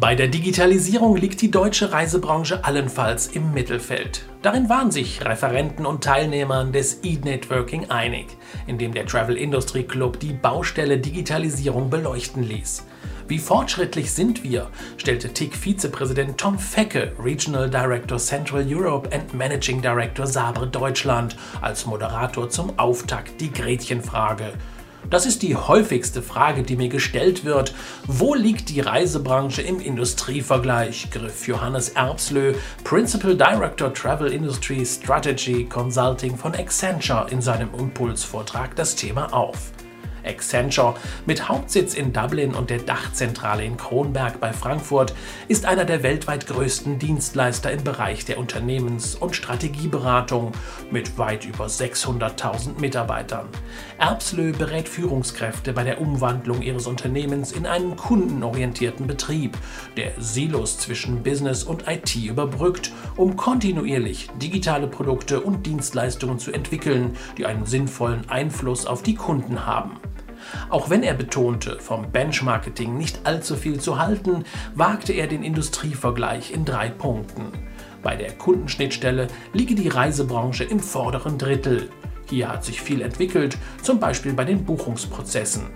Bei der Digitalisierung liegt die deutsche Reisebranche allenfalls im Mittelfeld. Darin waren sich Referenten und Teilnehmern des E-Networking einig, indem der Travel Industry Club die Baustelle Digitalisierung beleuchten ließ. Wie fortschrittlich sind wir? stellte TIC-Vizepräsident Tom Fecke, Regional Director Central Europe and Managing Director Sabre Deutschland, als Moderator zum Auftakt die Gretchenfrage. Das ist die häufigste Frage, die mir gestellt wird. Wo liegt die Reisebranche im Industrievergleich? griff Johannes Erbslö, Principal Director Travel Industry Strategy Consulting von Accenture in seinem Impulsvortrag das Thema auf. Accenture mit Hauptsitz in Dublin und der Dachzentrale in Kronberg bei Frankfurt ist einer der weltweit größten Dienstleister im Bereich der Unternehmens- und Strategieberatung mit weit über 600.000 Mitarbeitern. Erbslö berät Führungskräfte bei der Umwandlung ihres Unternehmens in einen kundenorientierten Betrieb, der Silos zwischen Business und IT überbrückt, um kontinuierlich digitale Produkte und Dienstleistungen zu entwickeln, die einen sinnvollen Einfluss auf die Kunden haben. Auch wenn er betonte, vom Benchmarketing nicht allzu viel zu halten, wagte er den Industrievergleich in drei Punkten. Bei der Kundenschnittstelle liege die Reisebranche im vorderen Drittel. Hier hat sich viel entwickelt, zum Beispiel bei den Buchungsprozessen.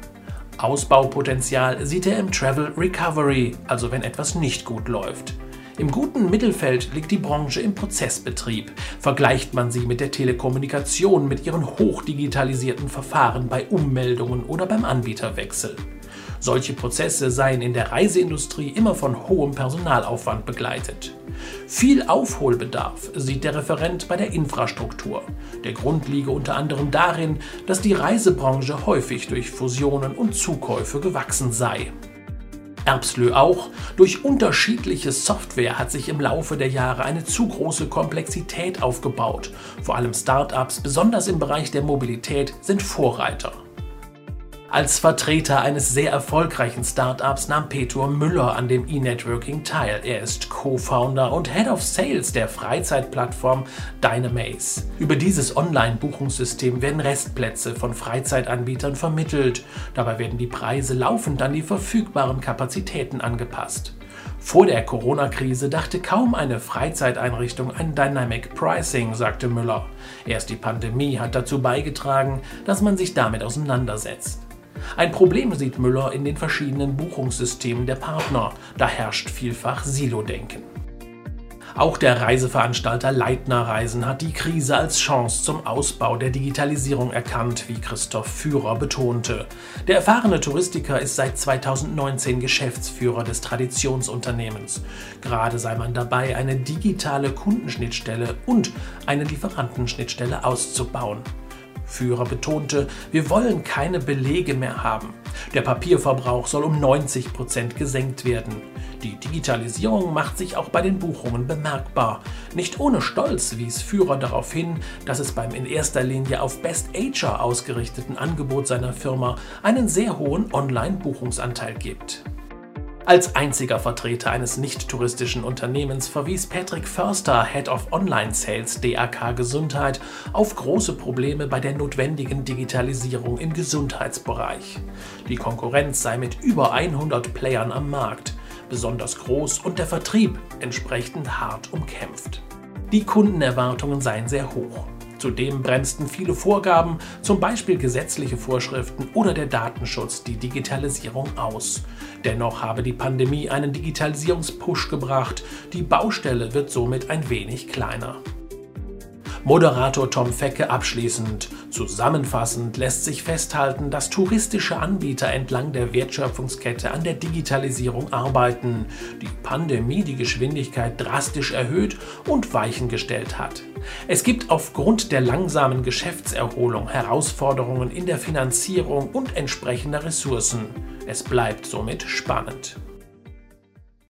Ausbaupotenzial sieht er im Travel Recovery, also wenn etwas nicht gut läuft. Im guten Mittelfeld liegt die Branche im Prozessbetrieb. Vergleicht man sie mit der Telekommunikation mit ihren hochdigitalisierten Verfahren bei Ummeldungen oder beim Anbieterwechsel. Solche Prozesse seien in der Reiseindustrie immer von hohem Personalaufwand begleitet. Viel Aufholbedarf sieht der Referent bei der Infrastruktur. Der Grund liege unter anderem darin, dass die Reisebranche häufig durch Fusionen und Zukäufe gewachsen sei. Erbslö auch. Durch unterschiedliche Software hat sich im Laufe der Jahre eine zu große Komplexität aufgebaut. Vor allem Startups, besonders im Bereich der Mobilität, sind Vorreiter. Als Vertreter eines sehr erfolgreichen Startups nahm Petur Müller an dem E-Networking teil. Er ist Co-Founder und Head of Sales der Freizeitplattform Dynamaze. Über dieses Online-Buchungssystem werden Restplätze von Freizeitanbietern vermittelt. Dabei werden die Preise laufend an die verfügbaren Kapazitäten angepasst. Vor der Corona-Krise dachte kaum eine Freizeiteinrichtung an Dynamic Pricing, sagte Müller. Erst die Pandemie hat dazu beigetragen, dass man sich damit auseinandersetzt. Ein Problem sieht Müller in den verschiedenen Buchungssystemen der Partner. Da herrscht vielfach Silo-Denken. Auch der Reiseveranstalter Leitner Reisen hat die Krise als Chance zum Ausbau der Digitalisierung erkannt, wie Christoph Führer betonte. Der erfahrene Touristiker ist seit 2019 Geschäftsführer des Traditionsunternehmens. Gerade sei man dabei, eine digitale Kundenschnittstelle und eine Lieferantenschnittstelle auszubauen. Führer betonte, wir wollen keine Belege mehr haben. Der Papierverbrauch soll um 90 Prozent gesenkt werden. Die Digitalisierung macht sich auch bei den Buchungen bemerkbar. Nicht ohne Stolz wies Führer darauf hin, dass es beim in erster Linie auf Best Ager ausgerichteten Angebot seiner Firma einen sehr hohen Online-Buchungsanteil gibt. Als einziger Vertreter eines nicht-touristischen Unternehmens verwies Patrick Förster, Head of Online Sales DAK Gesundheit, auf große Probleme bei der notwendigen Digitalisierung im Gesundheitsbereich. Die Konkurrenz sei mit über 100 Playern am Markt, besonders groß und der Vertrieb entsprechend hart umkämpft. Die Kundenerwartungen seien sehr hoch. Zudem bremsten viele Vorgaben, zum Beispiel gesetzliche Vorschriften oder der Datenschutz, die Digitalisierung aus. Dennoch habe die Pandemie einen Digitalisierungspush gebracht, die Baustelle wird somit ein wenig kleiner. Moderator Tom Fecke abschließend. Zusammenfassend lässt sich festhalten, dass touristische Anbieter entlang der Wertschöpfungskette an der Digitalisierung arbeiten, die Pandemie die Geschwindigkeit drastisch erhöht und Weichen gestellt hat. Es gibt aufgrund der langsamen Geschäftserholung Herausforderungen in der Finanzierung und entsprechender Ressourcen. Es bleibt somit spannend.